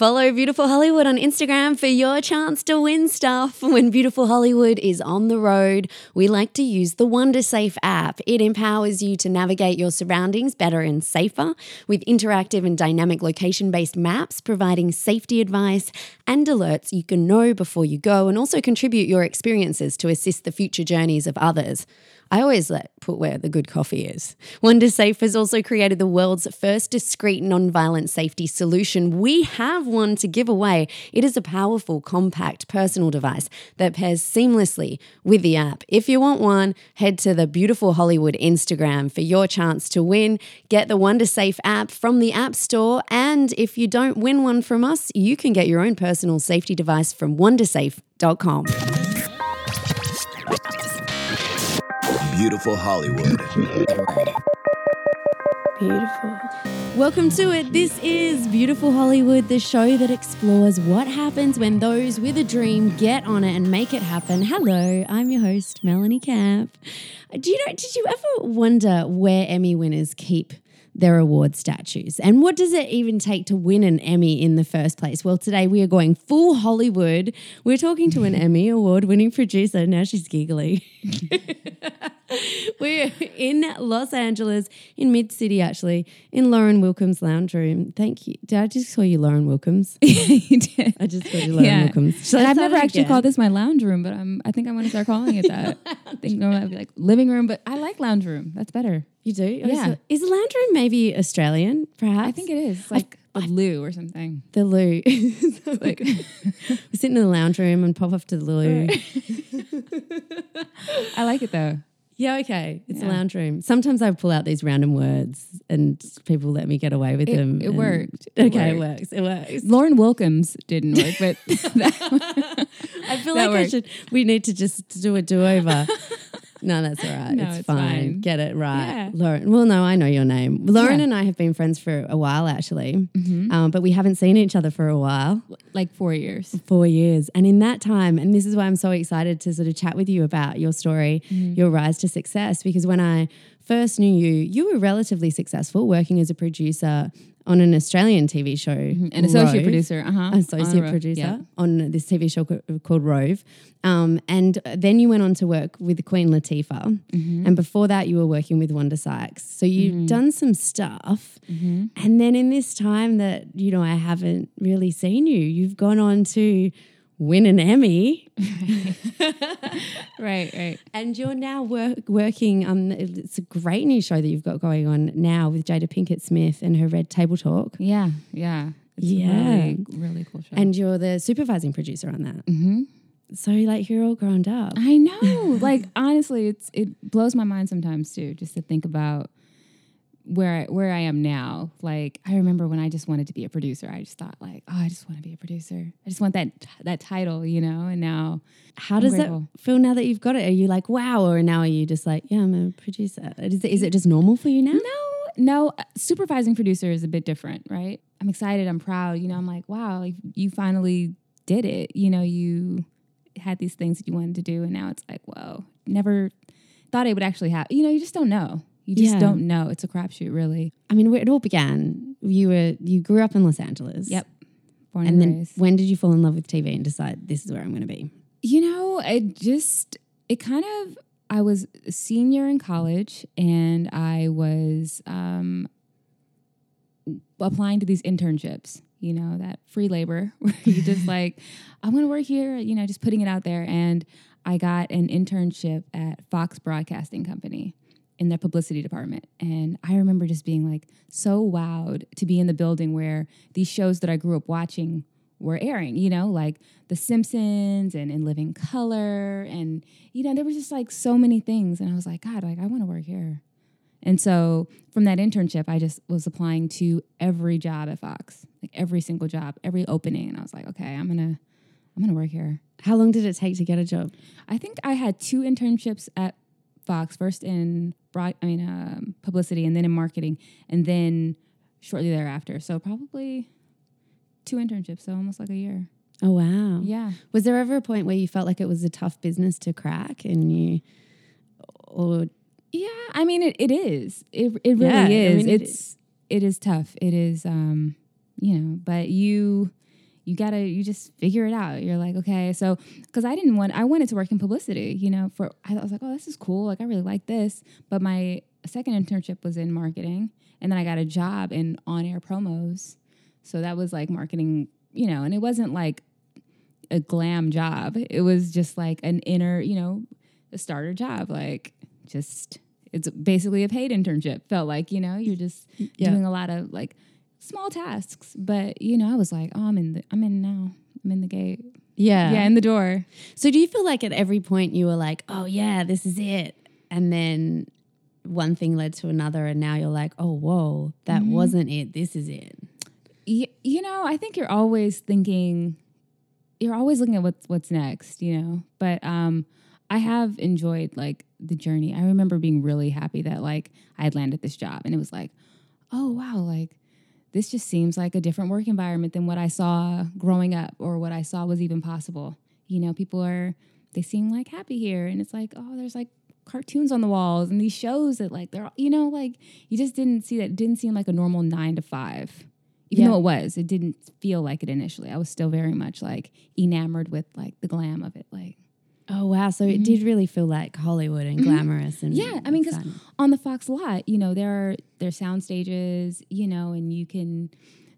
Follow Beautiful Hollywood on Instagram for your chance to win stuff. When Beautiful Hollywood is on the road, we like to use the WonderSafe app. It empowers you to navigate your surroundings better and safer with interactive and dynamic location based maps providing safety advice and alerts you can know before you go and also contribute your experiences to assist the future journeys of others. I always let put where the good coffee is. WonderSafe has also created the world's first discreet non-violent safety solution. We have one to give away. It is a powerful, compact personal device that pairs seamlessly with the app. If you want one, head to the Beautiful Hollywood Instagram for your chance to win. Get the WonderSafe app from the App Store, and if you don't win one from us, you can get your own personal safety device from wondersafe.com. Beautiful Hollywood. Beautiful. Welcome to it. This is Beautiful Hollywood, the show that explores what happens when those with a dream get on it and make it happen. Hello, I'm your host, Melanie Camp. Do you know, did you ever wonder where Emmy winners keep their award statues. And what does it even take to win an Emmy in the first place? Well, today we are going full Hollywood. We're talking to an Emmy award winning producer. Now she's giggly. We're in Los Angeles, in Mid City, actually, in Lauren Wilkins' lounge room. Thank you. Did I just call you Lauren Wilkins? you did. I just called you Lauren Yeah. Wilkins. Should I And I've never actually again? called this my lounge room, but I'm, I think I'm going to start calling it that. I think I'm gonna be like living room, but I like lounge room. That's better. You do? Oh, yeah. Is lounge room maybe Australian, perhaps? I think it is. It's like a loo or something. The loo. Like, we sit in the lounge room and pop off to the loo. I like it though. Yeah, okay. It's a lounge room. Sometimes I pull out these random words and people let me get away with It- them. it and- worked. It Okay, it works. It works. Lauren Wilkins didn't work, but that, I feel That like I should. We need to just do a do over. no, that's all right. No, it's, it's fine. fine. Get it right, Yeah. Lauren. Well, no, I know your name. Lauren Yeah. and I have been friends for a while, actually, Mm-hmm. um, but we haven't seen each other for a while. like four years. Four years. And in that time, and this is why I'm so excited to sort of chat with you about your story, Mm-hmm. your rise to success, because when I first knew you, you were relatively successful working as a producer on an Australian TV show. An associate Rove. producer. Uh huh. Associate producer on this TV show co- called Rove. Um, and then you went on to work with Queen Latifah. Mm-hmm. And before that, you were working with Wanda Sykes. So you've done some stuff. Mm-hmm. And then in this time that, you know, I haven't really seen you, you've gone on to win an Emmy. Right, right. And you're now work, working on, it's a great new show that you've got going on now with Jada Pinkett Smith and her Red Table Talk. Yeah, yeah. It's a Yeah. Really, really cool show. And you're the supervising producer on that. mm-hmm. So, like, you're all grown up. I know. like honestly, it's it blows my mind sometimes too, just to think about where I, where I am now. Like I remember when I just wanted to be a producer. I just thought like, oh, I just want to be a producer. I just want that that title, you know. And now, How I'm does grateful. that feel now that you've got it? Are you like, wow? Or now are you just like, yeah, I'm a producer? Is it, is it just normal for you now? no, no, uh, supervising producer is a bit different, right? I'm excited. I'm proud. You know, I'm like, wow, you finally did it. You know, you had these things that you wanted to do, and now it's like, whoa, never thought it would actually happen. You know, you just don't know. You just Yeah. don't know. It's a crapshoot, really. I mean, where it all began, you were you grew up in Los Angeles. Yep. Born And and, then raised. when did you fall in love with TV and decide this is where I'm going to be? You know, it just, it kind of, I was a senior in college and I was um, applying to these internships, you know, that free labor where you just like, I'm going to work here, you know, just putting it out there. And I got an internship at Fox Broadcasting Company in their publicity department. And I remember just being like so wowed to be in the building where these shows that I grew up watching were airing, you know, like The Simpsons and In Living Color. And, you know, there was just like so many things. And I was like, God, like, I want to work here. And so from that internship, I just was applying to every job at Fox, like every single job, every opening. And I was like, okay, I'm going to, I'm going to work here. How long did it take to get a job? I think I had two internships at Fox, first in broad, I mean, um, publicity and then in marketing, and then shortly thereafter. So probably two internships, so almost like a year. Oh wow! Yeah. Was there ever a point where you felt like it was a tough business to crack, and you, or Yeah, I mean it, it is. It it really Yeah, I is. mean, it it's it is tough. It is um, you know, but you you gotta you just figure it out. You're like, okay, so because I didn't want I wanted to work in publicity, you know, for I was like, oh, this is cool. Like I really like this. But my second internship was in marketing. And then I got a job in on air promos. So that was like marketing, you know, and it wasn't like a glam job. It was just like an inner, you know, a starter job. Like just it's basically a paid internship. Felt like, you know, you're just Yeah. doing a lot of like small tasks. But, you know, I was like, oh, I'm in the I'm in now. I'm in the gate. Yeah. Yeah, in the door. So do you feel like at every point you were like, oh yeah, this is it, and then one thing led to another, and now you're like, oh whoa, that wasn't it. This is it. Y- you know, I think you're always thinking, you're always looking at what's what's next, you know. But um, I have enjoyed like the journey. I remember being really happy that like I had landed this job, and it was like, oh wow, like this just seems like a different work environment than what I saw growing up or what I saw was even possible. You know, people are they seem like happy here, and it's like, oh, there's like cartoons on the walls and these shows that like they're you know like you just didn't see that it didn't seem like a normal nine to five even Yeah. though it was it didn't feel like it initially i was still very much like enamored with like the glam of it like Oh wow, so it did mm-hmm. really feel like Hollywood and mm-hmm. glamorous and yeah i mean because on the fox lot you know there are there are sound stages you know and you can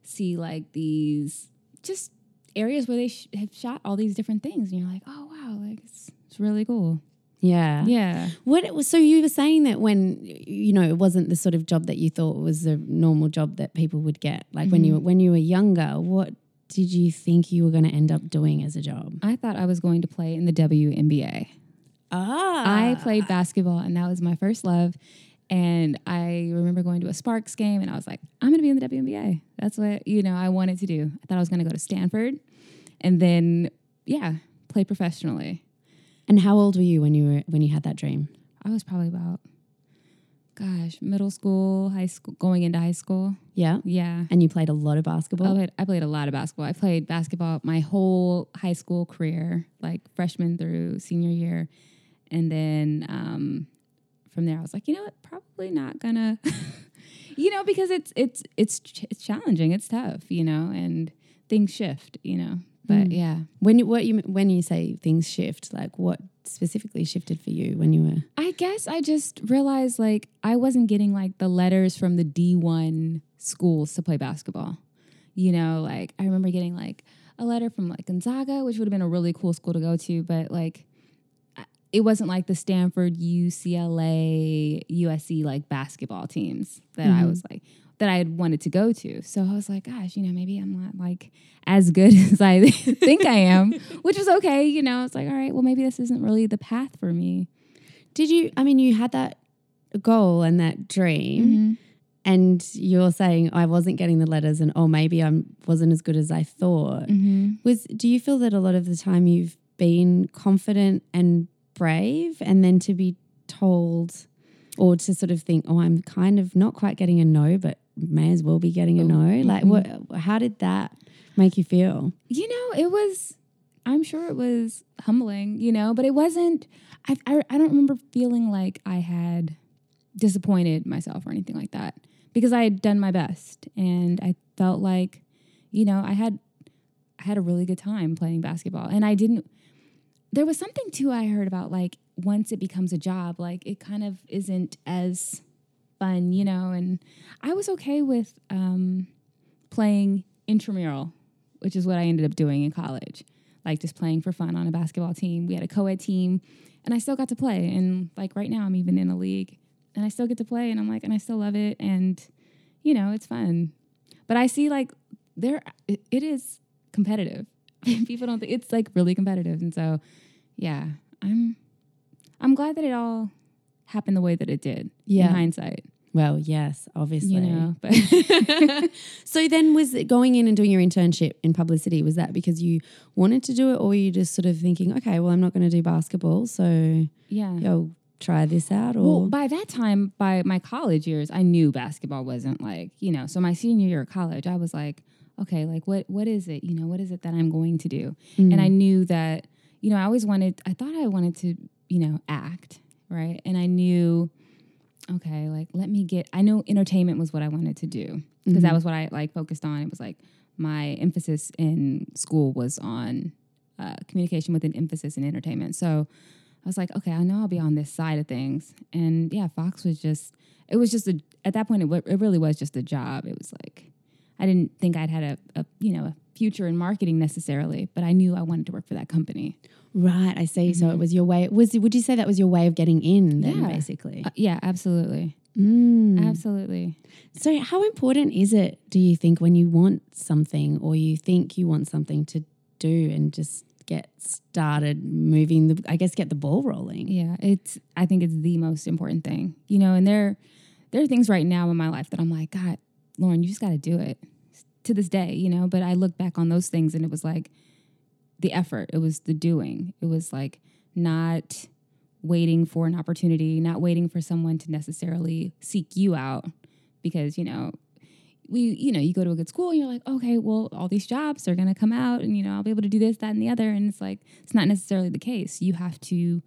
see like these just areas where they sh- have shot all these different things and you're like oh wow like it's, it's really cool. Yeah, yeah. What it was, so you were saying that when you know it wasn't the sort of job that you thought was a normal job that people would get. Like when you mm-hmm. when you were younger, what did you think you were going to end up doing as a job? i thought i was going to play in the WNBA. Ah, I played basketball and that was my first love. And I remember going to a Sparks game and I was like, I'm going to be in the WNBA. That's what, you know, I wanted to do. I thought I was going to go to Stanford and then, yeah, play professionally. And how old were you when you were when you had that dream? I was probably about, gosh, middle school, high school, going into high school. Yeah, Yeah. and you played a lot of basketball. I played, I played a lot of basketball. I played basketball my whole high school career, like freshman through senior year. And then um, from there, I was like, you know what? Probably not gonna, you know, because it's it's it's ch- it's challenging. It's tough, you know, and things shift, you know. But yeah, When you what you when you say things shift, like what specifically shifted for you when you were? I guess I just realized like I wasn't getting like the letters from the D1 schools to play basketball. You know, like I remember getting like a letter from like Gonzaga, which would have been a really cool school to go to, but like it wasn't like the Stanford, UCLA, USC like basketball teams that I mm-hmm. was like that I had wanted to go to. So I was like, gosh, you know, maybe I'm not like as good as I think I am, which was okay. You know, it's like, all right, well, maybe this isn't really the path for me. Did you? I mean, you had that goal and that dream, mm-hmm. and you're saying I wasn't getting the letters, and oh, maybe I wasn't as good as I thought. Mm-hmm. Was do you feel that a lot of the time you've been confident and brave, and then to be told, or to sort of think, oh, I'm kind of not quite getting a no, but may as well be getting a no. Mm-hmm. Like, what? How did that make you feel? You know, it was, I'm sure it was humbling, you know, but it wasn't, I, I, I don't remember feeling like I had disappointed myself or anything like that because I had done my best and I felt like, you know, I had, I had a really good time playing basketball and I didn't, there was something too I heard about like once it becomes a job, like it kind of isn't as fun, you know, and I was okay with um, playing intramural, which is what I ended up doing in college, like just playing for fun on a basketball team. We had a co-ed team, and I still got to play. And like right now, I'm even in a league, and I still get to play, and I'm like, and I still love it, and you know, it's fun. But I see like there, it, it is competitive. People don't think it's like really competitive, and so yeah, I'm I'm glad that it all happened the way that it did. Yeah. in hindsight, Well, yes, obviously. you know, but. So then, was it going in and doing your internship in publicity? Was that because you wanted to do it, or were you just sort of thinking, okay, well, I'm not going to do basketball, so Yeah. I'll try this out? Or Well, by that time, by my college years, I knew basketball wasn't like, you know, so my senior year of college, I was like, okay, like what what is it? You know, what is it that I'm going to do? And I mm. knew that, you know, I always wanted I thought I wanted to, you know, act, right? And I knew okay, like let me get I know entertainment was what I wanted to do because that was what I like focused on. It was like my emphasis in school was on uh, communication with an emphasis in entertainment. So I was like, okay, I know I'll be on this side of things. And yeah, Fox was just, it was just a, at that point, it, w- it really was just a job. It was like, I didn't think I'd had a, a, you know, a future in marketing necessarily, but I knew I wanted to work for that company. Right, I see. So it was your way. Was would you say that was your way of getting in? Then Yeah. basically. Uh, yeah, absolutely. Mm. Absolutely. So, how important is it, do you think, when you want something or you think you want something to do and just get started moving the, I guess, get the ball rolling? Yeah, it's I think it's the most important thing. You know, and there there are things right now in my life that I'm like, God, Lauren, you just got to do it. To this day, you know, but I look back on those things and it was like the effort, it was the doing. It was like not waiting for an opportunity, not waiting for someone to necessarily seek you out because, you know, we, you know, you go to a good school and you're like, okay, well, all these jobs are going to come out and, you know, I'll be able to do this, that, and the other. And it's like, it's not necessarily the case. You have to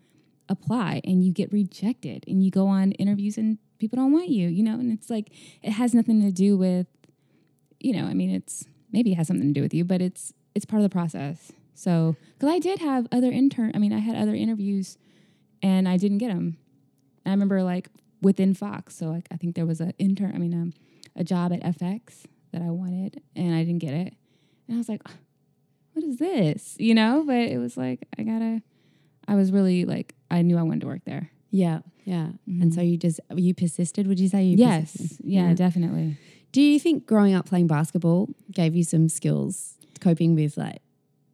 apply and you get rejected and you go on interviews and people don't want you, you know, and it's like, it has nothing to do with, you know, I mean, it's maybe it has something to do with you, but it's, it's part of the process. So, because I did have other intern, I mean, I had other interviews and I didn't get them. I remember like within Fox. So like I think there was an intern, I mean, um, a job at FX that I wanted and I didn't get it. And I was like, what is this? You know, but it was like, I gotta, I was really like, I knew I wanted to work there. Yeah, yeah. And so you just, you persisted, would you say? You Yes. persisted? Yeah, definitely. Do you think growing up playing basketball gave you some skills coping with like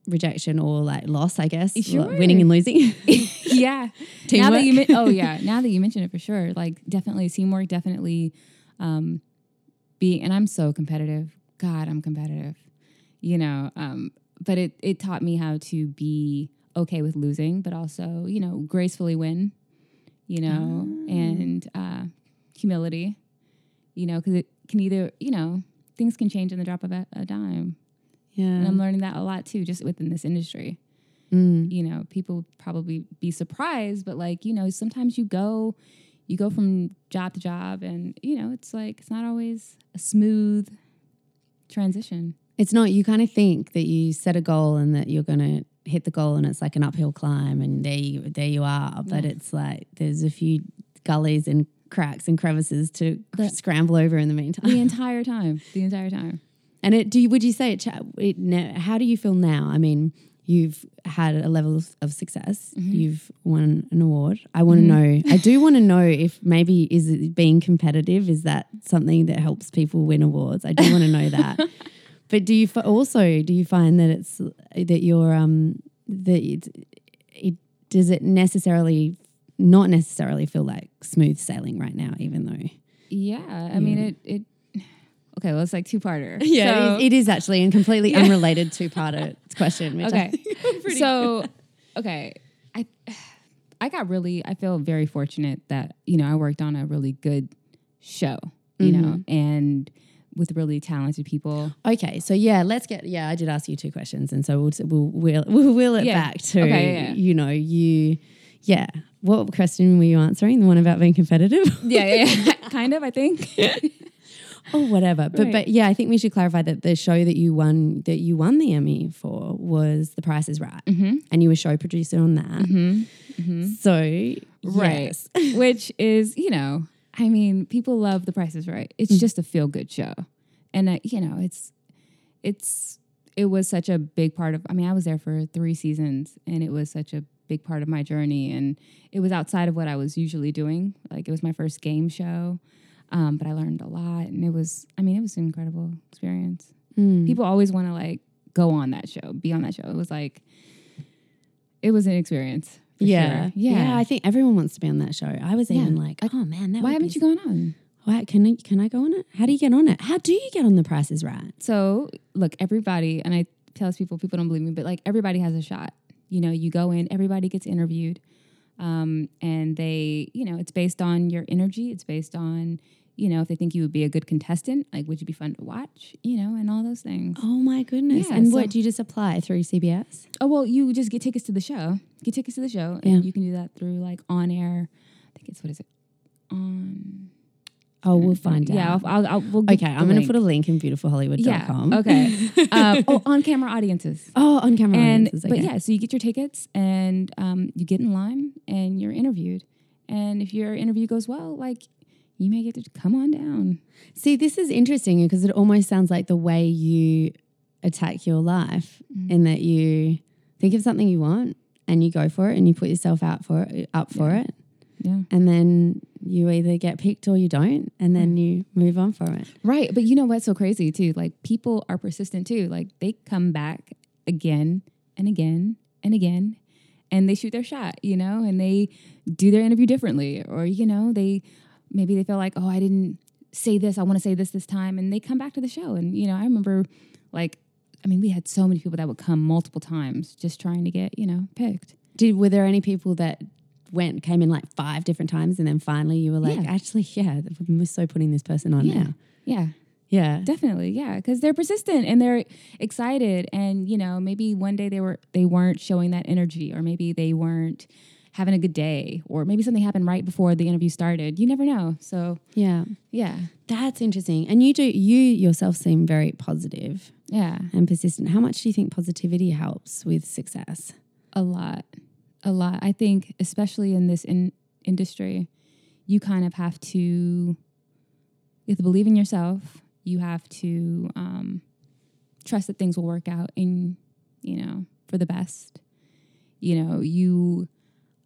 rejection or like loss, I guess? Sure. Like, winning and losing? yeah. Now that you oh yeah, now that you mention it for sure, like definitely teamwork, definitely um, being. And I'm so competitive. God, I'm competitive. You know, um, but it it taught me how to be okay with losing, but also you know gracefully win. You know, and uh, humility. You know, because it can either you know things can change in the drop of a, a dime, yeah. and I'm learning that a lot too, just within this industry Mm. you know people probably be surprised but like you know sometimes you go you go from job to job and you know it's like it's not always a smooth transition It's not, you kind of think that you set a goal and that you're going to hit the goal and it's like an uphill climb and there you, there you are. But it's like there's a few gullies and cracks and crevices to The- scramble over in the meantime. the entire time the entire time And it, do you, would you say it, it? How do you feel now? I mean, you've had a level of, success. You've won an award. I want to know. I do want to know if maybe is it being competitive? Is that something that helps people win awards? I do want to know that. But do you also do you find that it's that you're um that it, it does it necessarily not necessarily feel like smooth sailing right now? Even though yeah i mean it it okay well it's like two-parter Yeah, So- it, is, it is actually a completely unrelated two part question. Which okay I, so okay i i got really i feel very fortunate that you know i worked on a really good show you know Mm-hmm. and with really talented people okay, so yeah, let's get yeah. I did ask you two questions, and so we'll we'll we'll, we'll wheel it Yeah. back to Okay, yeah, yeah. you know you yeah. What question were you answering? The one about being competitive? yeah, yeah, yeah. kind of i think or whatever. But Right. but yeah, I think we should clarify that the show that you won that you won the Emmy for was The Price is Right, Mm-hmm. and you were show producer on that. So right yes. which is you know i mean people love the price is right it's just a feel good show and uh, you know it's it's it was such a big part of i mean i was there for three seasons and it was such a big part of my journey and it was outside of what i was usually doing like it was my first game show um, but i learned a lot and it was i mean it was an incredible experience Mm. people always want to like go on that show be on that show it was like it was an experience for Yeah. sure. yeah, I think everyone wants to be on that show. I was Yeah. even like, oh man, that why haven't you gone on Why, can I, can I go on it? How do you get on it? How do you get on the Price is Right? So look, everybody, and I tell people, people don't believe me, but like everybody has a shot. You know, you go in, everybody gets interviewed, um, and they, you know, it's based on your energy. It's based on, you know, if they think you would be a good contestant, like would you be fun to watch, you know, and all those things. Oh my goodness! Yeah, and so- what do you just apply through CBS? Oh well, you just get tickets to the show. Get tickets to the show, Yeah. and you can do that through like on air. I think it's what is it on Oh, we'll find Yeah, out. I'll, I'll, I'll we'll okay, I'm going to put a link in beautifulhollywood.com. Yeah. Okay. um, oh, on camera audiences. Oh, on camera and audiences. but okay. yeah, so you get your tickets and um, you get in line and you're interviewed. And if your interview goes well, like you may get to come on down. See, this is interesting because it almost sounds like the way you attack your life in that you think of something you want and you go for it and you put yourself out for it, up for it. Yeah. And then you either get picked or you don't, and then you move on from it. Right. But you know what's so crazy too? Like people are persistent too. Like they come back again and again and again and they shoot their shot, you know, and they do their interview differently. Or, you know, they maybe they feel like, oh, I didn't say this. I want to say this this time. And they come back to the show. And, you know, I remember like, I mean, we had so many people that would come multiple times just trying to get, you know, picked. Did were there any people that went came in like five different times, and then finally you were like, Yeah. actually, yeah, we're so putting this person on Yeah. now. Yeah. Yeah, Definitely, yeah, because they're persistent and they're excited, and you know, maybe one day they were they weren't showing that energy, or maybe they weren't having a good day, or maybe something happened right before the interview started. You never know. So yeah, yeah, that's interesting. And you do you yourself seem very positive yeah, and persistent. How much do you think positivity helps with success? a lot, a lot. I think, especially in this in industry, you kind of have to you have to believe in yourself. You have to um, trust that things will work out in you know for the best. You know, you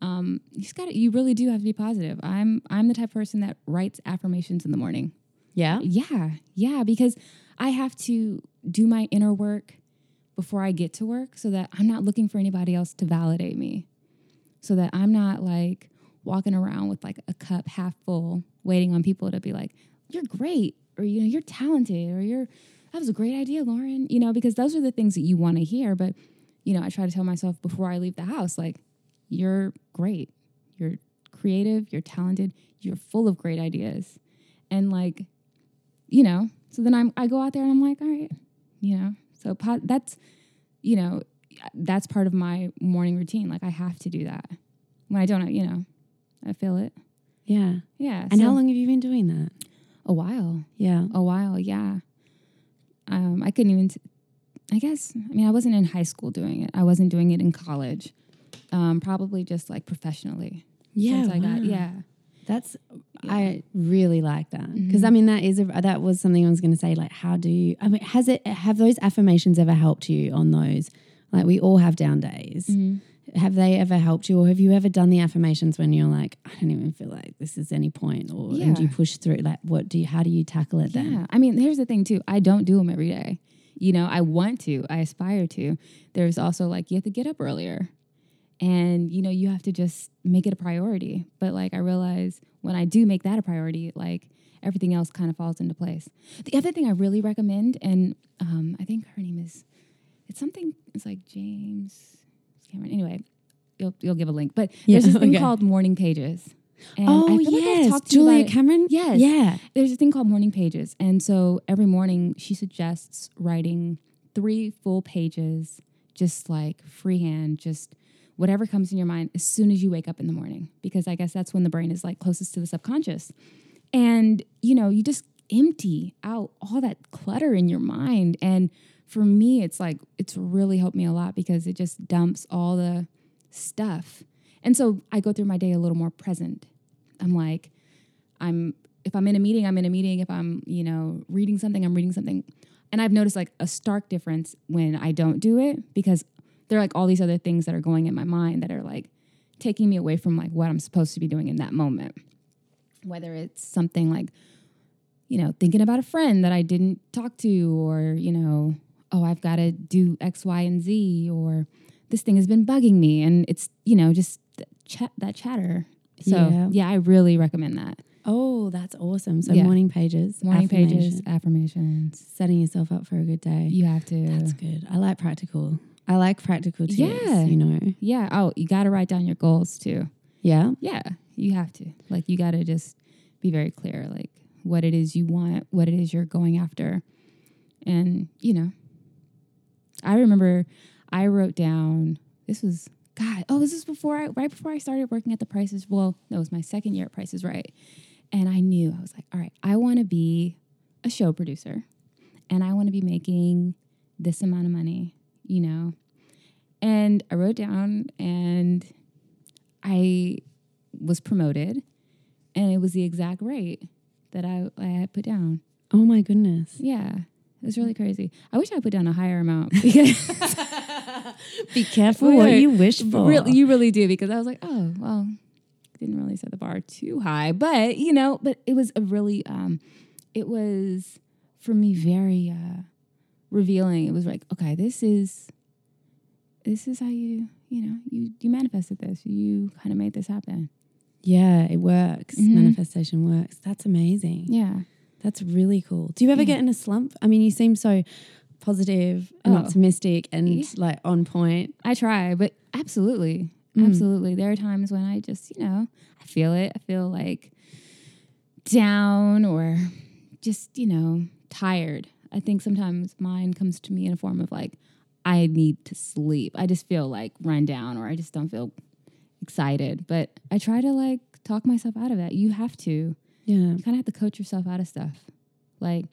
um, you just got to You really do have to be positive. I'm I'm the type of person that writes affirmations in the morning. Yeah, Yeah, yeah, because I have to do my inner work before I get to work so that I'm not looking for anybody else to validate me. So that I'm not like walking around with like a cup half full, waiting on people to be like, you're great, or you know, you're talented, or you're that was a great idea, Lauren. You know, because those are the things that you want to hear. But, you know, I try to tell myself before I leave the house, like, you're great. You're creative, you're talented, you're full of great ideas. And like, you know, so then I'm I go out there and I'm like, all right, you know. So po- that's you know, that's part of my morning routine. Like I have to do that. When I don't, you know, I feel it. yeah. Yeah. And so- how long have you been doing that? A while. Yeah, A while. Yeah. Um, I couldn't even. T- I guess. I mean, I wasn't in high school doing it. I wasn't doing it in college. Um, probably just like professionally. yeah. Since I got. Yeah. That's Yeah. I really like that because Mhm. I mean that is a, that was something I was going to say. Like, how do you? I mean, has it have those affirmations ever helped you on those? Like, we all have down days. Mhm. Have they ever helped you, or have you ever done the affirmations when you're like, I don't even feel like this is any point, or and you push through? Like, what do you? How do you tackle it then? Yeah. I mean, here's the thing too. I don't do them every day. You know, I want to, I aspire to. There's also like you have to get up earlier. And you know, you have to just make it a priority. But like I realize when I do make that a priority, like everything else kind of falls into place. The other thing I really recommend, and um, I think her name is it's something it's like James Cameron. Anyway, you'll you'll give a link. But Yeah, there's this thing okay. called morning pages. And oh, I oh like yes, you Julia Cameron. Yes. Yeah. there's a thing called morning pages. And so every morning she suggests writing three full pages, just like freehand, just whatever comes in your mind as soon as you wake up in the morning. Because I guess that's when the brain is like closest to the subconscious. And, you know, you just empty out all that clutter in your mind. And for me, it's like, it's really helped me a lot because it just dumps all the stuff. And so I go through my day a little more present. I'm like, I'm if I'm in a meeting, I'm in a meeting. If I'm, you know, reading something, I'm reading something. And I've noticed like a stark difference when I don't do it because there are like all these other things that are going in my mind that are like taking me away from like what I'm supposed to be doing in that moment. Whether it's something like, you know, thinking about a friend that I didn't talk to, or, you know, oh, I've got to do X, Y, and Z, or this thing has been bugging me. And it's, you know, just th- chat that chatter. So Yeah. yeah, I really recommend that. Oh, that's awesome. So Yeah. morning pages, Morning pages, affirmations. setting yourself up for a good day. You have to. That's good. I like practical. I like practical tips. Yeah. You know. yeah. Oh, you got to write down your goals too. Yeah. Yeah, you have to. Like, you got to just be very clear, like what it is you want, what it is you're going after, and you know. I remember I wrote down. This was God. Oh, this is before I right before I started working at the Prices. Well, that was my second year at Price is Right, And I knew, I was like, all right, I want to be a show producer and I want to be making this amount of money, you know? And I wrote down and I was promoted and it was the exact rate that I, I had put down. Oh my goodness. Yeah. It was really crazy. I wish I put down a higher amount Be careful what Wait, you wish for. really, you really do because I was like, oh well, didn't really set the bar too high, but you know, but it was a really, um, it was for me very uh, revealing. It was like, okay, this is, this is how you, you know, you you manifested this. You kind of made this happen. yeah, it works. Mhm. Manifestation works. That's amazing. Yeah. That's really cool. Do you ever Yeah. get in a slump? I mean, you seem so positive and Oh. optimistic and Yeah. like on point. I try, but absolutely, Mm. absolutely. There are times when I just, you know, I feel it. I feel like down or just, you know, tired. I think sometimes mine comes to me in a form of like, I need to sleep. I just feel like run down or I just don't feel excited. But I try to like talk myself out of that. You have to. Yeah. You kind of have to coach yourself out of stuff. Like,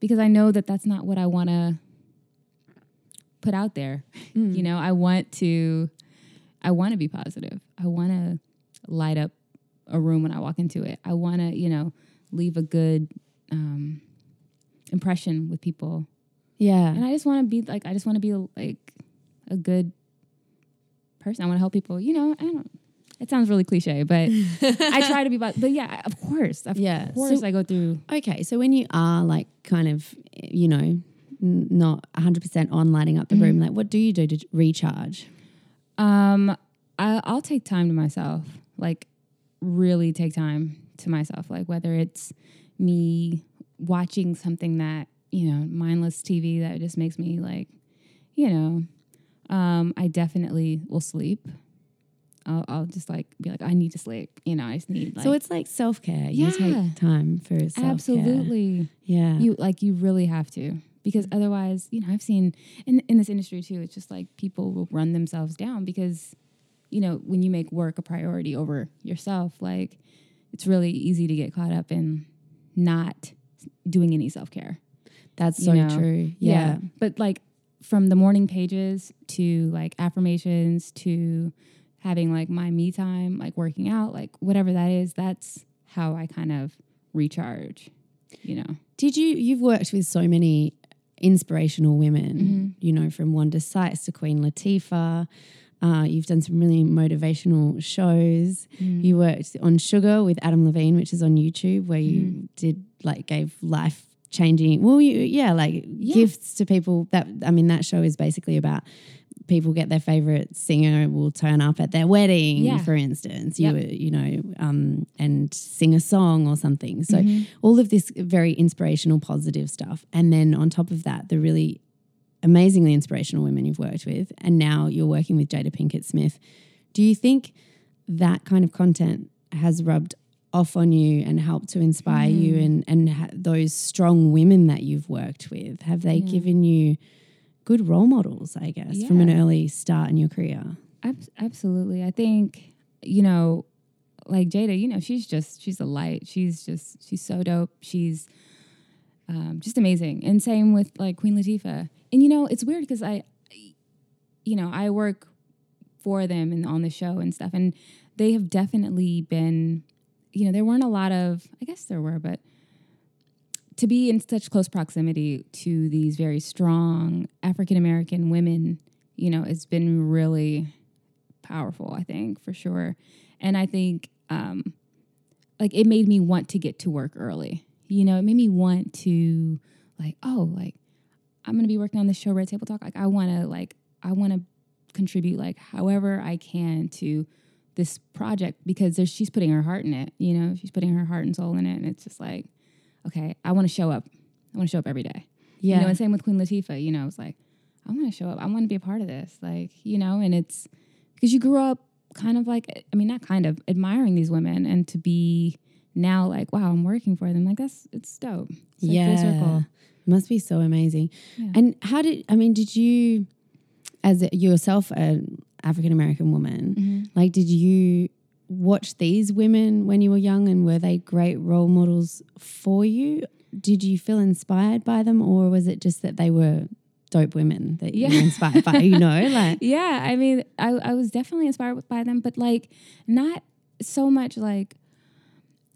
because I know that that's not what I want to put out there. Mm. You know, I want to I want to be positive. I want to light up a room when I walk into it. I want to, you know, leave a good um impression with people. Yeah. And I just want to be like I just want to be like a good person. I want to help people. You know, I don't it sounds really cliche, but I try to be but but yeah, of course. Of Yeah. course So- I go through Okay, so when you are like kind of, you know, n- not 100% on lighting up the room, like what do you do to recharge? Um, I, I'll take time to myself, like really take time to myself. Like whether it's me watching something that you know mindless TV that just makes me like, you know, um, I definitely will sleep. I'll, I'll just like be like, I need to sleep. You know, I just need like so it's like self care. You Yeah. take time for self care. absolutely. Yeah. You like you really have to because otherwise, you know, I've seen in in this industry too. It's just like people will run themselves down because, you know, when you make work a priority over yourself, like it's really easy to get caught up in not doing any self care. That's so know, true. Yeah. but like from the morning pages to like affirmations to having like my me time, like working out, like whatever that is, that's how I kind of recharge. You know. Did you, you've worked with so many inspirational women, Mm-hmm. you know, from Wanda Sykes to Queen Latifah. Uh, you've done some really motivational shows. Mm. You worked on Sugar with Adam Levine, which is on YouTube, where you Mm-hmm. did like gave life changing. Well, you yeah, like gifts to people. That I mean, that show is basically about people get their favorite singer will turn up at their wedding, Yeah. for instance. Yep. You you know, um, and sing a song or something. So Mm-hmm. all of this very inspirational, positive stuff, and then on top of that, the really amazingly inspirational women you've worked with, and now you're working with Jada Pinkett Smith. Do you think that kind of content has rubbed off on you and helped to inspire you Mm. and and ha- those strong women that you've worked with have they given you good role models i guess from an early start in your career Ab- absolutely. I think, you know, like Jada, you know, she's just, she's a light. She's just, she's so dope. She's um, just amazing. And same with like Queen Latifah. And, you know, it's weird because I, you know, I work for them and on the show and stuff. And they have definitely been, you know, there weren't a lot of, I guess there were, but to be in such close proximity to these very strong African American women, you know, it's been really powerful, I think, for sure. And I think um like it made me want to get to work early. You know, it made me want to like, oh, like I'm gonna be working on this show, Red Table Talk. Like I wanna like I wanna contribute like however I can to this project because there's she's putting her heart in it, you know, she's putting her heart and soul in it. And it's just like, okay, I wanna show up. I wanna show up every day. yeah You know, and same with Queen Latifah, you know, it's like, I want to show up. I want to be a part of this. Like, you know, and it's because you grew up kind of like, I mean, not kind of admiring these women and to be now like, wow, I'm working for them. Like, that's, it's dope. It's like yeah must be so amazing Yeah. and how did i mean did you as yourself an african american woman Mm-hmm. like did you watch these women when you were young and were they great role models for you? Did you feel inspired by them or was it just that they were dope women that Yeah. you were inspired by, you know? Like Yeah, I mean, I, I was definitely inspired by them, but like not so much like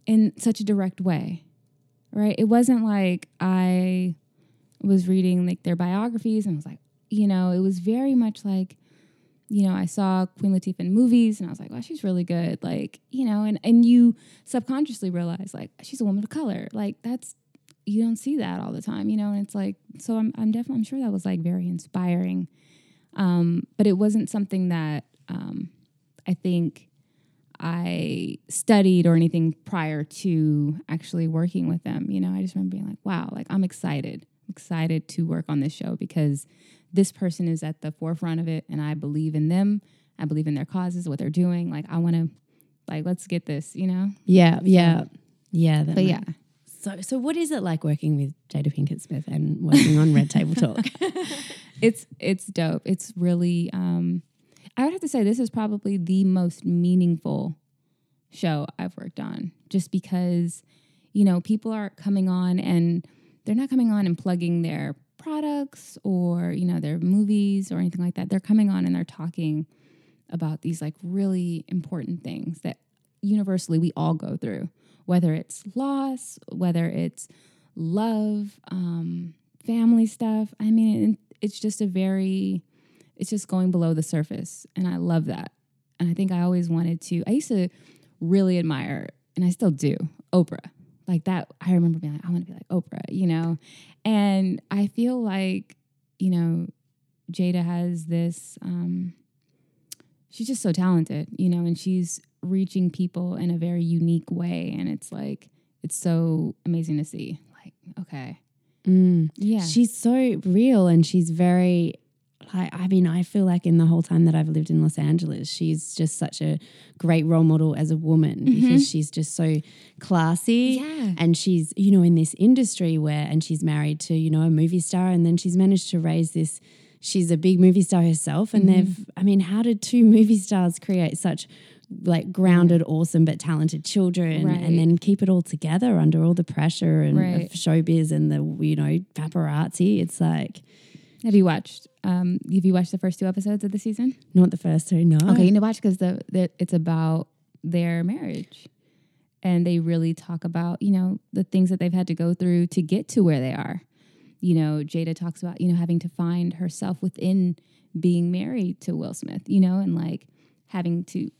in such a direct way, right? It wasn't like I was reading like their biographies and was like, you know, it was very much like, you know, I saw Queen Latifah in movies and I was like, wow, she's really good. Like, you know, and, and you subconsciously realize like she's a woman of color. Like that's you don't see that all the time, you know, and it's like so I'm I'm definitely I'm sure that was like very inspiring. Um, but it wasn't something that um, I think I studied or anything prior to actually working with them. You know, I just remember being like, wow, like I'm excited, excited to work on this show because this person is at the forefront of it and I believe in them. I believe in their causes, what they're doing. Like I want to, like, let's get this, you know? Yeah, yeah. Yeah. that But makes- yeah. So so what is it like working with Jada Pinkett Smith and working on Red Table Talk? it's it's dope. It's really um I would have to say this is probably the most meaningful show I've worked on just because you know, people are coming on and they're not coming on and plugging their products or, you know, their movies or anything like that. They're coming on and they're talking about these like really important things that universally we all go through, whether it's loss, whether it's love, um, family stuff. I mean, it's just a very, it's just going below the surface. And I love that. And I think I always wanted to, I used to really admire, and I still do, Oprah. Like that, I remember being like, I want to be like Oprah, you know? And I feel like, you know, Jada has this, um, she's just so talented, you know, and she's reaching people in a very unique way. And it's like, it's so amazing to see. Like, okay. Mm. Yeah. She's so real and she's very like I mean, I feel like in the whole time that I've lived in Los Angeles, she's just such a great role model as a woman because mm-hmm. she's just so classy. Yeah. And she's, you know, in this industry where and she's married to, you know, a movie star and then she's managed to raise this she's a big movie star herself and mm-hmm. they've I mean, how did two movie stars create such like grounded, awesome but talented children Right. and then keep it all together under all the pressure and Right. showbiz and the you know paparazzi. It's like Have you watched? Um, have you watched the first two episodes of the season? not the first two. No. Okay, you need to watch because the, the it's about their marriage, and they really talk about you know the things that they've had to go through to get to where they are. You know, Jada talks about you know having to find herself within being married to Will Smith. You know, and like having to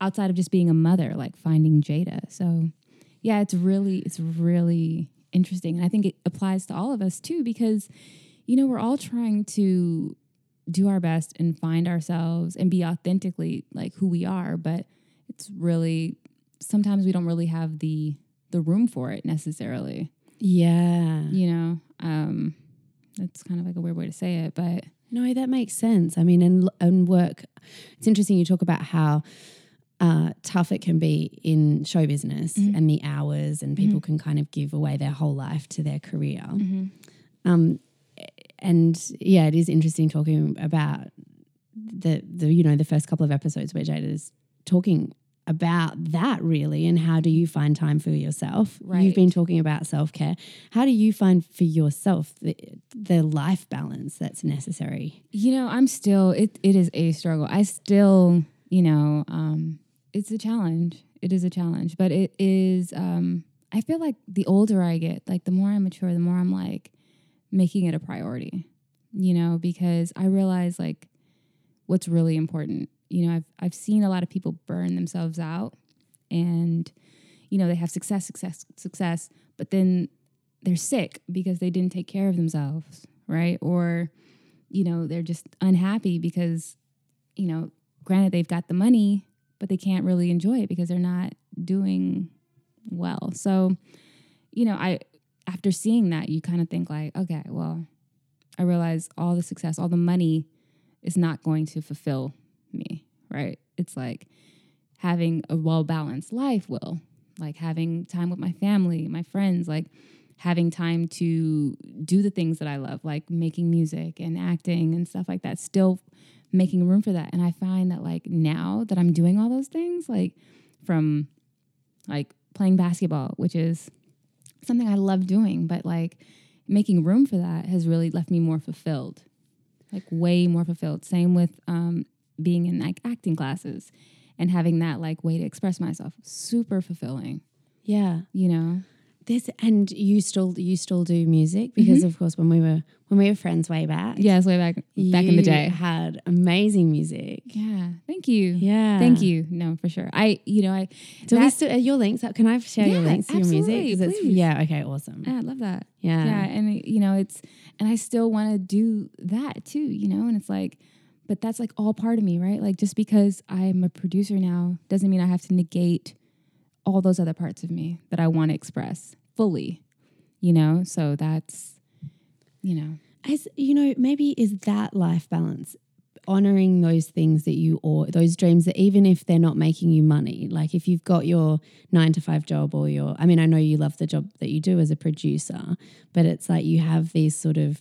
outside of just being a mother, like finding Jada. So yeah, it's really it's really interesting, and I think it applies to all of us too because you know we're all trying to do our best and find ourselves and be authentically like who we are but it's really sometimes we don't really have the the room for it necessarily Yeah. you know um that's kind of like a weird way to say it but No, that makes sense. I mean, and and work. It's interesting you talk about how uh, tough it can be in show business and the hours, and people can kind of give away their whole life to their career. Um, and yeah, it is interesting talking about the the you know the first couple of episodes where Jada is talking about that really and how do you find time for yourself? You've been talking about self-care. How do you find for yourself the, the life balance that's necessary? You know i'm still it, it is a struggle. I still you know um it's a challenge. It is a challenge. But it is um i feel like the older i get like the more i mature the more i'm like making it a priority you know because i realize like what's really important. You know i've i've seen a lot of people burn themselves out and you know they have success success success but then they're sick because they didn't take care of themselves right? Or you know they're just unhappy because you know granted they've got the money but they can't really enjoy it because they're not doing well. So you know i after seeing that you kind of think like okay well i realize all the success all the money is not going to fulfill me right it's like having a well balanced life will like having time with my family my friends like having time to do the things that I love, like making music and acting and stuff like that, still making room for that. And I find that like now that I'm doing all those things, like from like playing basketball, which is something I love doing, but like making room for that has really left me more fulfilled, like way more fulfilled. Same with um, being in like acting classes and having that like way to express myself. Super fulfilling, Yeah. you know? This and you still you still do music because mm-hmm. of course when we were when we were friends way back. Yes, way back back in the day. had amazing music. Yeah. Thank you. Yeah. Thank you. No, for sure. I, you know, I, Do we still, your links? Can I share your links to your music? it's- please. yeah. Okay. Awesome. Yeah, I love that. Yeah. yeah and you know it's and i still want to do that too you know and it's like but that's like all part of me right like just because i'm a producer now doesn't mean i have to negate all those other parts of me that i want to express fully you know? So that's you know. As you know, maybe is that life balance honoring those things that you or those dreams that even if they're not making you money, like if you've got your nine to five job or your, I mean, I know you love the job that you do as a producer, but it's like you have these sort of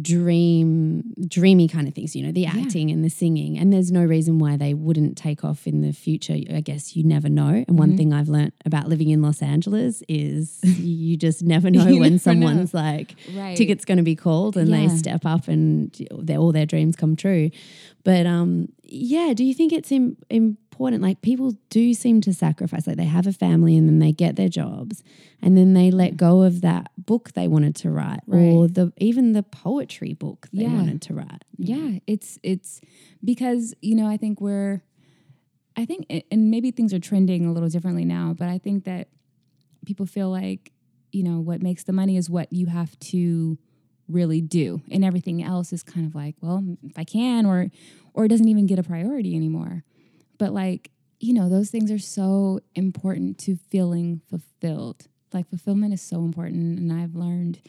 dream dreamy kind of things you know the acting and the singing. And there's no reason why they wouldn't take off in the future. I guess you never know. And one thing i've learnt about living in los angeles is you just never know when never someone's like Right. tickets going to be called and they step up and all their dreams come true. But um yeah do you think it's Im- important. Like people do seem to sacrifice like they have a family and then they get their jobs and then they let go of that book they wanted to write or the even the poetry book they Yeah. wanted to write. Yeah. It's it's because you know i think we're i think and maybe things are trending a little differently now but i think that people feel like you know what makes the money is what you have to really do. And everything else is kind of like well if i can or or it doesn't even get a priority anymore but like you know those things are so important to feeling fulfilled. Like fulfillment is so important and i've learned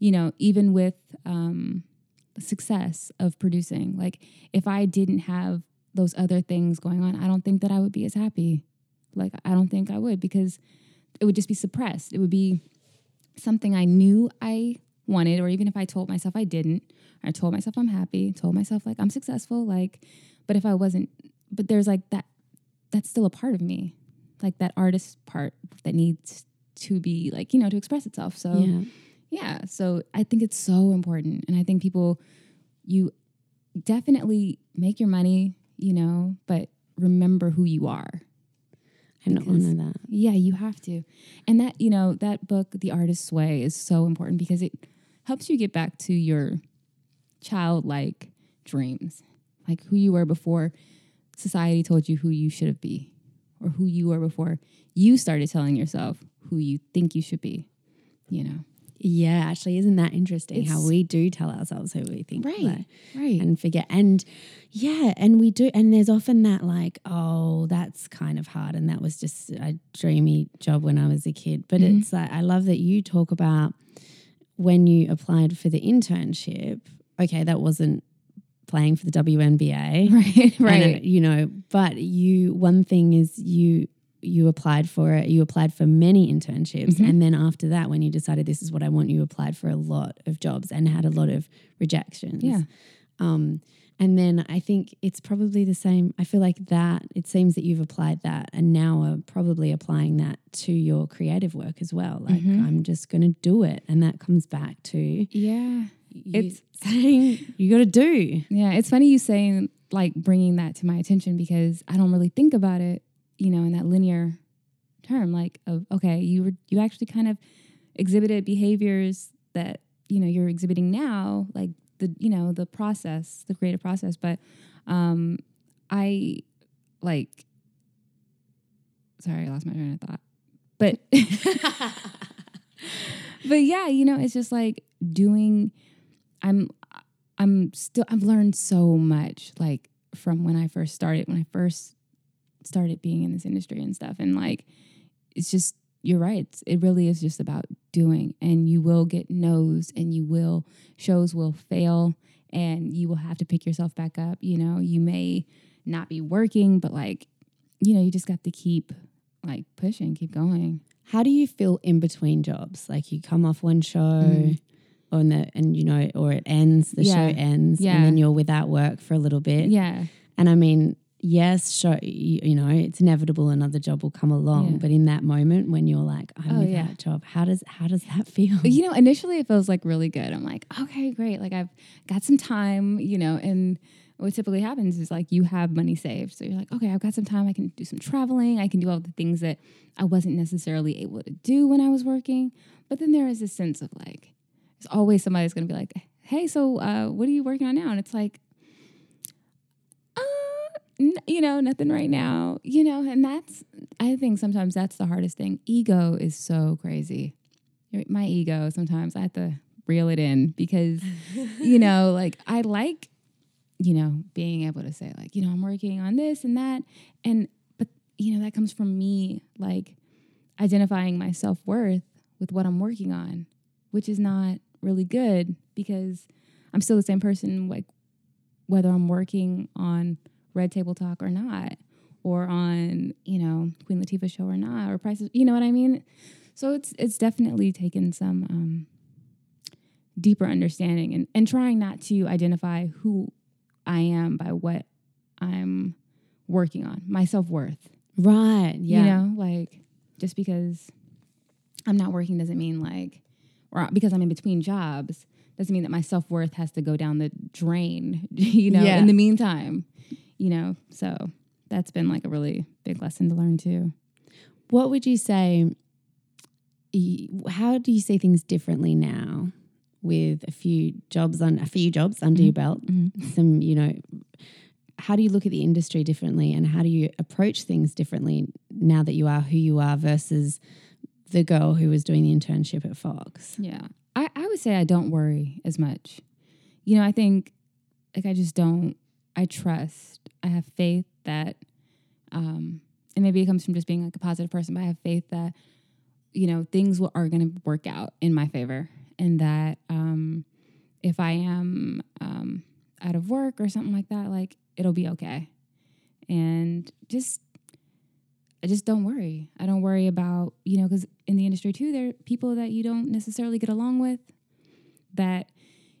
you know even with um success of producing like if i didn't have those other things going on i don't think that i would be as happy. Like i don't think i would because it would just be suppressed. It would be something i knew i wanted or even if i told myself i didn't i told myself i'm happy told myself like i'm successful like but if i wasn't but there's like that that's still a part of me like that artist part that needs to be like you know to express itself. So yeah. yeah so i think it's so important and i think people you definitely make your money you know but remember who you are. And Because- honor that. Yeah you have to. And that you know that book the artist's way is so important because it helps you get back to your childlike dreams like who you were before society told you who you should be or who you were before you started telling yourself who you think you should be you know yeah actually isn't that interesting how we do tell ourselves who we think Right, like, right and forget and yeah and we do and there's often that like oh that's kind of hard and that was just a dreamy job when i was a kid but Mhm. it's like i love that you talk about when you applied for the internship okay that wasn't playing for the WNBA right and, uh, right you know but you one thing is you you applied for it you applied for many internships Mhm. and then after that when you decided this is what i want you applied for a lot of jobs and had a lot of rejections yeah um, and then I think it's probably the same. I feel like that it seems that you've applied that and now are probably applying that to your creative work as well. Like, Mhm. I'm just going to do it. And that comes back to yeah you It's- saying you got to do. Yeah, it's funny you saying like bringing that to my attention because I don't really think about it, you know, in that linear term. Like, of okay, you were you actually kind of exhibited behaviors that you know you're exhibiting now, like the you know the process, the creative process. But um, I like, sorry, I lost my train of thought. But but yeah, you know, it's just like doing. I'm I'm still I've learned so much like from when I first started when I first started being in this industry and stuff and like it's just you're right it really is just about doing and you will get no's and you will shows will fail and you will have to pick yourself back up you know you may not be working but like you know you just got to keep like pushing keep going How do you feel in between jobs? Like you come off one show. Mm. In the, and you know, or it ends, the Yeah. show ends, Yeah. and then you're without work for a little bit. yeah And I mean, yes, sure, you, you know, it's inevitable another job will come along. Yeah. But in that moment when you're like, I'm Oh, with yeah. that job, how does how does that feel? You know, initially it feels like really good. I'm like, okay, great. Like I've got some time, you know, and what typically happens is like you have money saved. So you're like, okay, I've got some time. I can do some traveling. I can do all the things that I wasn't necessarily able to do when I was working. But then there is a sense of like, there's always somebody that's going to be like, hey, so uh, what are you working on now? And it's like, uh, n- you know, nothing right now, you know, and that's, I think sometimes that's the hardest thing. Ego is so crazy. My ego, sometimes I have to reel it in because, you know, like I like, you know, being able to say, like, you know, I'm working on this and that. And, but, you know, that comes from me, like, identifying my self worth with what I'm working on, which is not really good because I'm still the same person, like, whether I'm working on Red Table Talk or not, or on, you know, Queen Latifah show or not, or prices, you know what I mean? So it's it's definitely taken some um, deeper understanding and, and trying not to identify who I am by what I'm working on, my self worth. right. Yeah. You know, like just because I'm not working doesn't mean like, or because I'm in between jobs doesn't mean that my self worth has to go down the drain, you know, Yeah. in the meantime, you know. So that's been like a really big lesson to learn too. What would you say? How do you see things differently now with a few jobs on a few jobs under your mm-hmm. belt? Mm-hmm. Some, you know, how do you look at the industry differently, and how do you approach things differently now that you are who you are versus the girl who was doing the internship at Fox? Yeah. I, I would say I don't worry as much. You know, I think like I just don't I trust. I have faith that um and maybe it comes from just being like a positive person, but I have faith that, you know, things will, are gonna work out in my favor. And that um if I am um out of work or something like that, like it'll be okay. And just I just don't worry. I don't worry about, you know, because in the industry too, there are people that you don't necessarily get along with that,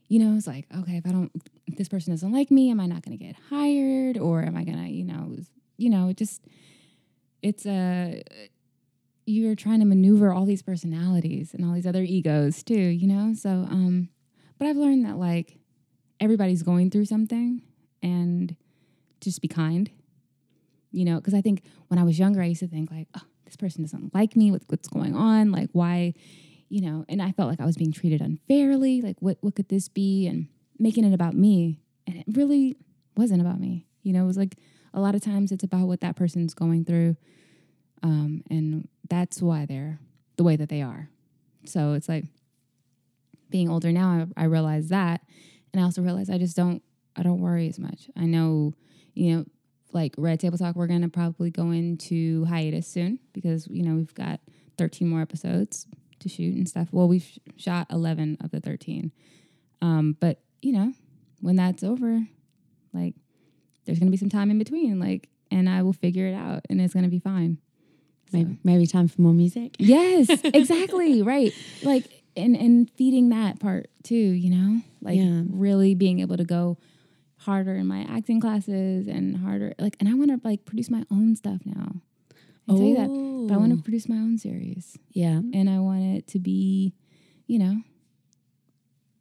you know, it's like, okay, if I don't, if this person doesn't like me, am I not going to get hired or am I going to, you know, you know, it just, it's a, you're trying to maneuver all these personalities and all these other egos too, you know? So, um, but I've learned that like everybody's going through something and just be kind you know because i think when i was younger i used to think like oh this person doesn't like me. What, what's going on? Like why you know? And i felt like i was being treated unfairly. Like what, what could this be? And making it about me. And it really wasn't about me. You know it was like a lot of times it's about what that person's going through. Um, and that's why they're the way that they are. So it's like being older now I, I realize that. And i also realize i just don't i don't worry as much. I know you know like Red Table Talk, we're gonna probably go into hiatus soon because you know we've got 13 more episodes to shoot and stuff. Well, we've sh- shot 11 of the 13, um, but you know when that's over, like there's gonna be some time in between, like, and I will figure it out, and it's gonna be fine. So- Maybe, maybe time for more music. Yes, exactly. right. Like and and feeding that part too, you know? Like Yeah. really being able to go harder in my acting classes and harder like and I want to like produce my own stuff now. I tell you that. But I want to produce my own series Yeah. and I want it to be, you know,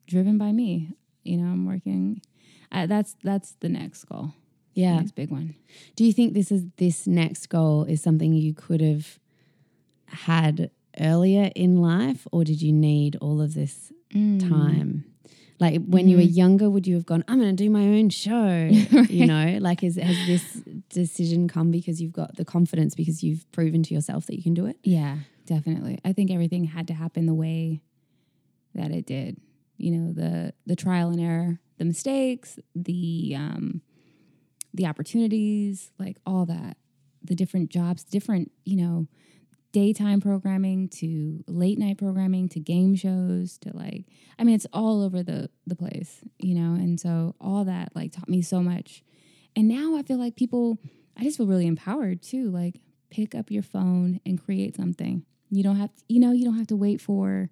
driven by me. You know, I'm working uh, that's that's the next goal. Yeah. Next big one. Do you think this is this next goal is something you could have had earlier in life, or did you need all of this Mm. time? Like when you were younger, would you have gone, I'm going to do my own show? You know, like is, has this decision come because you've got the confidence because you've proven to yourself that you can do it? Yeah, definitely. I think everything had to happen the way that it did. You know, the the trial and error, the mistakes, the um the opportunities, like all that. The different jobs, different, you know, daytime programming to late night programming to game shows to like I mean it's all over the the place, you know. And so all that like taught me so much. And now I feel like people I just feel really empowered too. Like pick up your phone and create something. You don't have to, you know, you don't have to wait for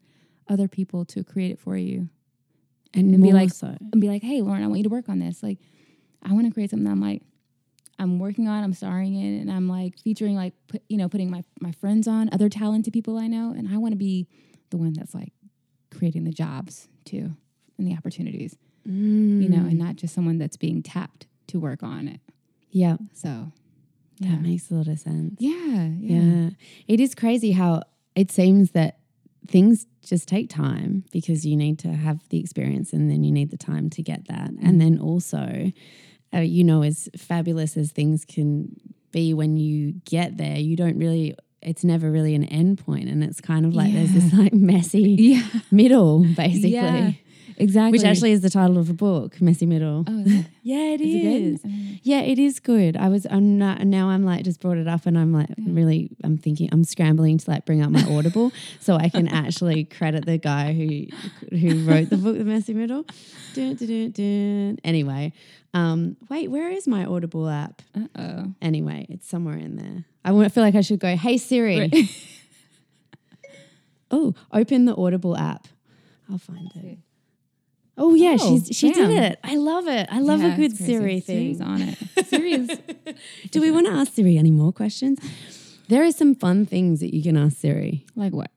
other people to create it for you And, And be like- so. and be like, "Hey, Lauren, I want you to work on this." Like I want to create something that I'm like I'm working on, I'm starring in, and I'm like featuring like put, you know putting my my friends on, other talented people I know, and I want to be the one that's like creating the jobs too and the opportunities, you know, and mm. not just someone that's being tapped to work on it. Yeah, So, yeah, that makes a lot of sense. yeah, yeah, Yeah. It is crazy how it seems that things just take time because you need to have the experience and then you need the time to get that. And mm. then also, uh, you know, as fabulous as things can be when you get there, you don't really, it's never really an end point. And it's kind of like there's this like messy yeah, middle, basically. yeah, exactly. Which actually is the title of a book, Messy Middle. oh, is it, Yeah, it is it is. good? Mm. Yeah, it is good. I was. I'm not. Now I'm like just brought it up, and I'm like really. I'm thinking. I'm scrambling to like bring up my Audible so I can actually credit the guy who who wrote the book, The Messy Middle. Dun, dun, dun. Anyway, um, wait, where is my Audible app? Uh oh. Anyway, it's somewhere in there. I feel like I should go. Hey Siri. oh, open the Audible app. I'll find it. Oh yeah, Oh, she's she damn. did it. I love it. I love Yeah, a good. Siri thing. Siri's on it. Siri is Do we want to ask Siri any more questions? There are some fun things that you can ask Siri. like what?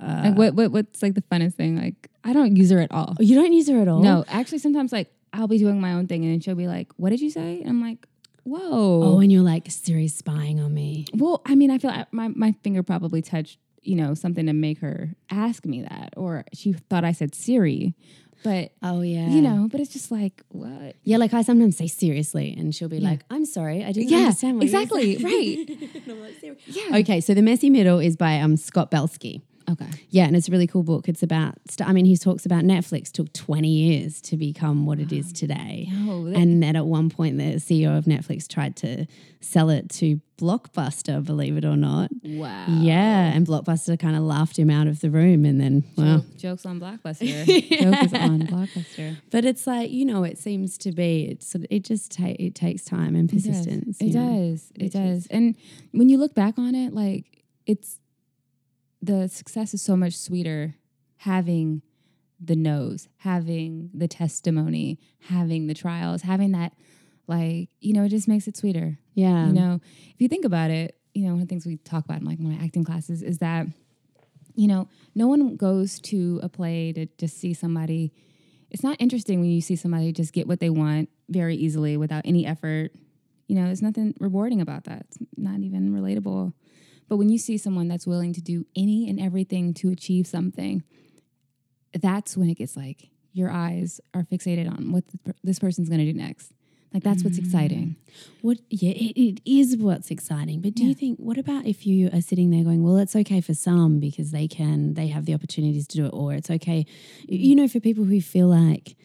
Uh, like what, what? What's like the funnest thing? Like I don't use her at all. Oh, you don't use her at all? No, actually, sometimes like I'll be doing my own thing and she'll be like, "What did you say?" And I'm like, "Whoa." Oh, and you're like Siri's spying on me. Well, I mean, I feel like my my finger probably touched you know something to make her ask me that, or she thought I said Siri, but Oh yeah. you know, but it's just like what? Yeah, like I sometimes say seriously, and she'll be like, "I'm sorry, I didn't Yeah, understand what exactly, you said." right. Like, "Siri." Yeah. Okay, so the messy middle is by um Scott Belsky. Okay. Yeah, and it's a really cool book. It's about, st- I mean, he talks about Netflix took 20 years to become what it is today. No, that- and that at one point the CEO of Netflix tried to sell it to Blockbuster, believe it or not. Wow. Yeah, and Blockbuster kind of laughed him out of the room, and then well, Joke- jokes on Blockbuster. Joke is on Blockbuster. but it's like you know, it seems to be it's sort of, it just ta- it takes time and persistence. It does. know. It does. It which does. And when you look back on it, like it's the success is so much sweeter having the no's, having the testimony, having the trials, having that like, you know, it just makes it sweeter. Yeah, You know, if you think about it, you know, one of the things we talk about in like my acting classes is that, you know, no one goes to a play to just see somebody. It's not interesting when you see somebody just get what they want very easily without any effort. You know, there's nothing rewarding about that. It's not even relatable. But when you see someone that's willing to do any and everything to achieve something, that's when it gets like your eyes are fixated on what this person's going to do next. Like that's what's exciting. Mm. What? Yeah, it, it is what's exciting. But do you think? What about if you are sitting there going, "Well, it's okay for some because they can, they have the opportunities to do it," or it's okay, you know, for people who feel like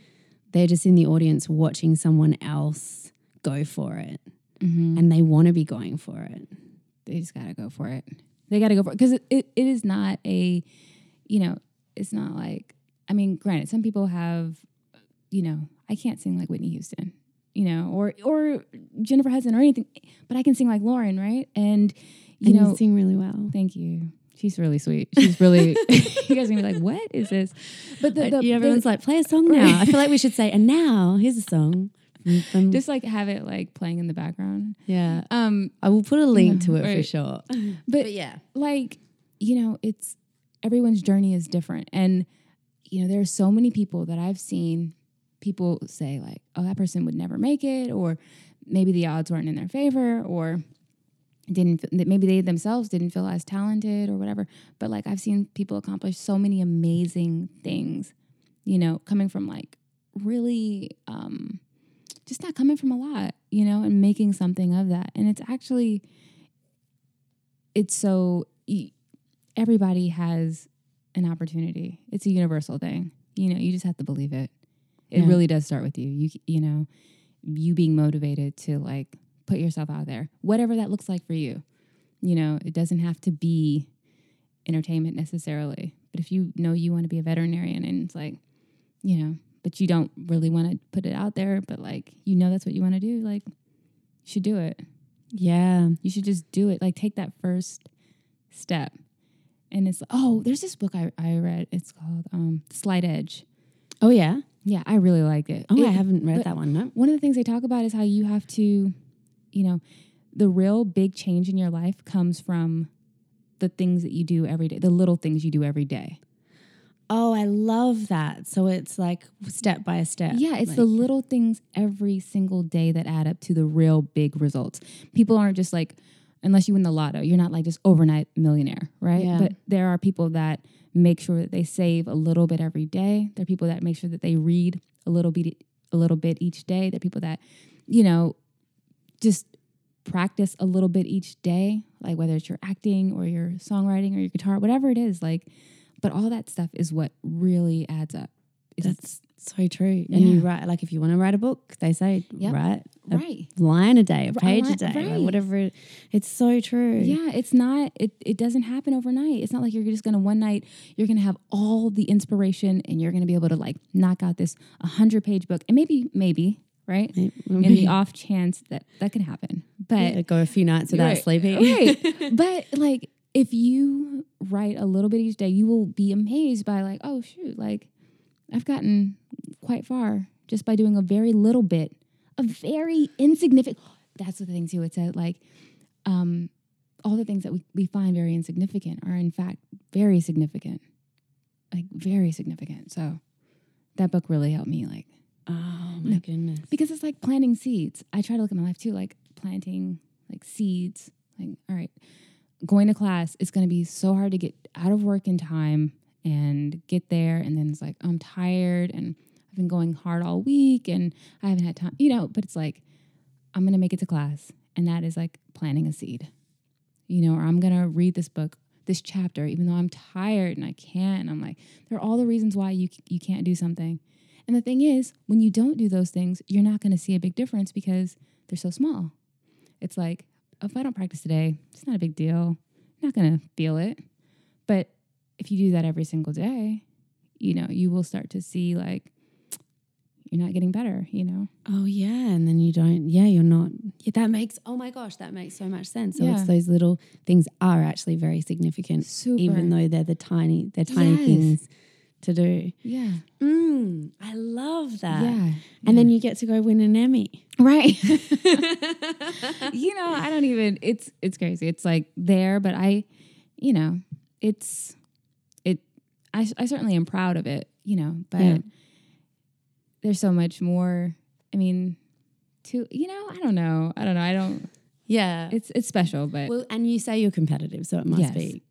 they're just in the audience watching someone else go for it, mm-hmm. and they want to be going for it. They just gotta go for it. They gotta go for it because it, it, it is not a, you know, it's not like I mean, granted, some people have, you know, I can't sing like Whitney Houston, you know, or or Jennifer Hudson or anything, but I can sing like Lauren, right? And you and know, you sing really well. thank you. She's really sweet. She's really. you guys are gonna be like, what is this? But the, the, yeah, everyone's the- like, "Play a song now." I feel like we should say, "And now, here's a song." From- from- just like have it like playing in the background. yeah, Um, I will put a link Yeah, to it for sure. but yeah, like you know it's everyone's journey is different. And you know there are so many people that i've seen people say like oh that person would never make it or maybe the odds weren't in their favor or didn't that maybe they themselves didn't feel as talented or whatever. But like i've seen people accomplish so many amazing things you know coming from like really um just not coming from a lot you know and making something of that and it's actually it's so everybody has an opportunity. It's a universal thing. You know, you just have to believe it. It Yeah. really does start with you. You you know, you being motivated to like put yourself out there, whatever that looks like for you. You know, it doesn't have to be entertainment necessarily. But if you know you want to be a veterinarian and it's like, you know, but you don't really want to put it out there, but like you know that's what you want to do, like you should do it. yeah. You should just do it. Like take that first step. And it's oh, there's this book I, I read. It's called um, Slight Edge. Oh yeah. Yeah, I really like it. Oh, It- I haven't read that one. No. One of the things they talk about is how you have to you know, the real big change in your life comes from the things that you do every day, the little things you do every day. Oh, I love that. So it's like step by step. Yeah, it's like, the little things every single day that add up to the real big results. People aren't just like, unless you win the lotto, you're not like just overnight millionaire, right? Yeah. But there are people that make sure that they save a little bit every day. There are people that make sure that they read a little bit a little bit each day. There are people that, you know, just practice a little bit each day, like whether it's your acting or your songwriting or your guitar, whatever it is, like but all that stuff is what really adds up. It's- That's so true. And you write like if you want to write a book, they say Yep. write a right. line a day, a A page a line- day, right. whatever. It, it's so true. Yeah, it's not it it doesn't happen overnight. It's not like you're just gonna one night you're gonna have all the inspiration and you're gonna be able to like knock out this hundred page book. And maybe, maybe, right? Maybe- In the off chance that that can happen. But Yeah, go a few nights without Right, sleeping. right. but like if you write a little bit each day, you will be amazed by like, oh shoot, like I've gotten quite far just by doing a very little bit, a very insignificant. That's the things he would say. Like, um, all the things that we, we find very insignificant are in fact very significant, like very significant. So that book really helped me. Like Oh my goodness. because it's like planting seeds. I try to look at my life too, like planting like seeds. Like, all right, going to class, it's going to be so hard to get out of work in time and get there. And then it's like, I'm tired and I've been going hard all week and I haven't had time, you know, but it's like, I'm going to make it to class. And that is like planting a seed, you know, or I'm going to read this book, this chapter, even though I'm tired and I can't. And I'm like, there are all the reasons why you, you can't do something. And the thing is, when you don't do those things, you're not going to see a big difference because they're so small. It's like, if I don't practice today, it's not a big deal. I'm not going to feel it. But if you do that every single day, you know, you will start to see like you're not getting better, you know? Oh yeah, and then you don't. Yeah, you're not. Yeah, that makes. Oh my gosh, that makes so much sense. So Yeah. it's those little things are actually very significant, Super. even though they're the tiny, they're tiny Yes. things to do. yeah. Mm, I love that. Yeah. And then you get to go win an Emmy. Right. you know, I don't even it's it's crazy. It's like there, but I, you know, it's it I I certainly am proud of it, you know, but Yeah. there's so much more. I mean, to you know, I don't know. I don't know. I don't Yeah. it's it's special, but well, and you say you're competitive, so it must Yes. be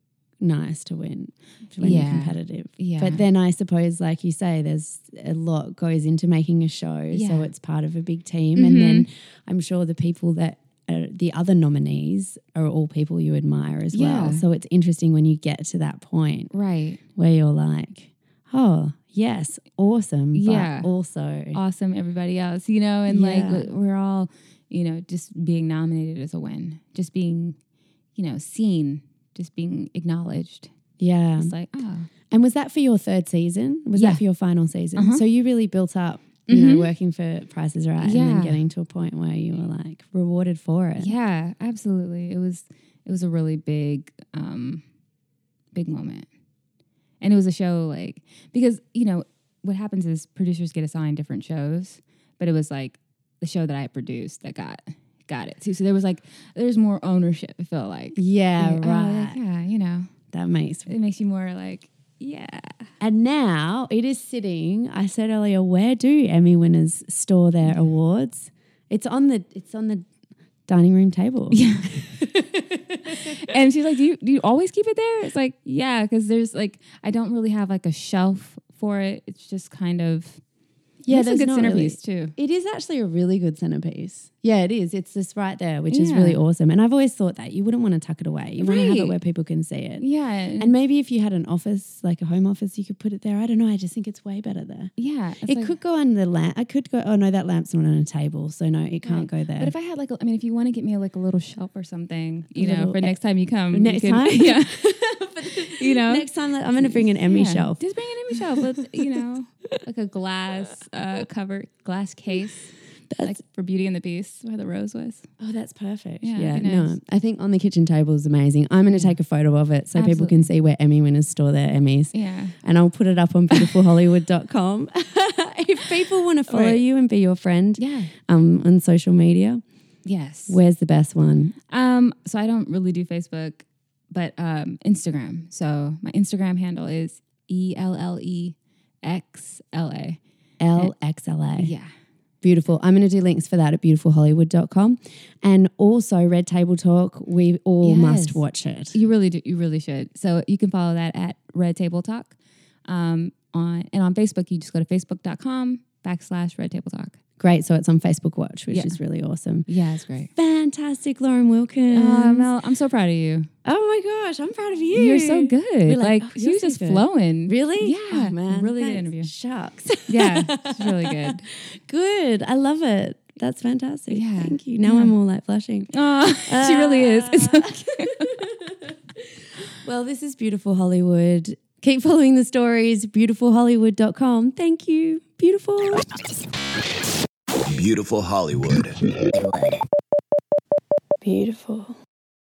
nice to win when Yeah. you're competitive. Yeah. But then I suppose, like you say, there's a lot goes into making a show, so it's part of a big team. And then Mhm. I'm sure the people that are the other nominees are all people you admire as Yeah. well. So it's interesting when you get to that point right. where you're like, oh yes, awesome, Yeah. but also Awesome everybody else, you know, and Yeah. like we're all, you know, just being nominated as a win. Just being, you know, seen, just being acknowledged. yeah. It's like, oh, And was that for your third season? Was Yeah. that for your final season? Uh-huh. So you really built up, you know, Mhm. working for Price is Right, and then getting to a point where you were like rewarded for it. Yeah, absolutely. It was it was a really big um big moment. And it was a show like because, you know, what happens is producers get assigned different shows, but it was like the show that I produced that got got it too. So there was like there's more ownership, it felt like. Yeah, oh, Like, oh, right. like, yeah, you know. That makes. It makes you more like, yeah. And now it is sitting. I said earlier, where do Emmy winners store their awards? It's on the. It's on the dining room table. Yeah. and she's like, do you, do you always keep it there? It's like, yeah, because there's like, I don't really have like a shelf for it. It's just kind of, Yeah, It's a good centerpiece really- too. It is actually a really good centerpiece. Yeah, it is. It's this right there, which is really awesome. And I've always thought that you wouldn't want to tuck it away. You want to have it where people can see it. Yeah. And maybe if you had an office, like a home office, you could put it there. I don't know. I just think it's way better there. yeah. it like- could go on the lamp. I could go. Oh no, that lamp's not on a table, so no, it can't go there. But if I had like, a, I mean, if you want to get me like a little shelf or something, you know, little for next time you come, you next can- time, yeah, you know, next time I'm going to bring an Emmy Yeah. shelf. Just bring an Emmy shelf with, you know, like a glass uh, cover, glass case, like for Beauty and the Beast, where the rose was. Oh, that's perfect. Yeah, Yeah, no. I think on the kitchen table is amazing. I'm going to take a photo of it so people can see where Emmy winners store their Emmys. Yeah. And I'll put it up on beautifulhollywood.com. if people want to follow Right. you and be your friend Yeah. um, on social media, Yes. Where's the best one? Um, so I don't really do Facebook, but um, Instagram. So my Instagram handle is E L L E X L A. LXLA. Yeah. Beautiful. I'm going to do links for that at beautifulhollywood.com. And also, Red Table Talk, we all Yes. must watch it. You really do. You really should. So you can follow that at Red Table Talk. Um, on and on Facebook, you just go to facebook.com backslash Red Table Talk. Great. So it's on Facebook Watch, which Yeah. is really awesome. Yeah, it's great. Fantastic, Lauren Wilkins. Uh, Mel, I'm so proud of you. oh my gosh, I'm proud of you. You're so good. We're like like, oh, you're so just good. flowing. Really? Yeah. Oh, man. Really good interview. Shucks. Yeah, it's really good. good. I love it. That's fantastic. Yeah. Thank you. Now I'm all like blushing. Oh, she really is. It's cute. Well, this is Beautiful Hollywood. Keep following the stories, beautifulhollywood.com. Thank you. Beautiful. Beautiful Hollywood. Beautiful.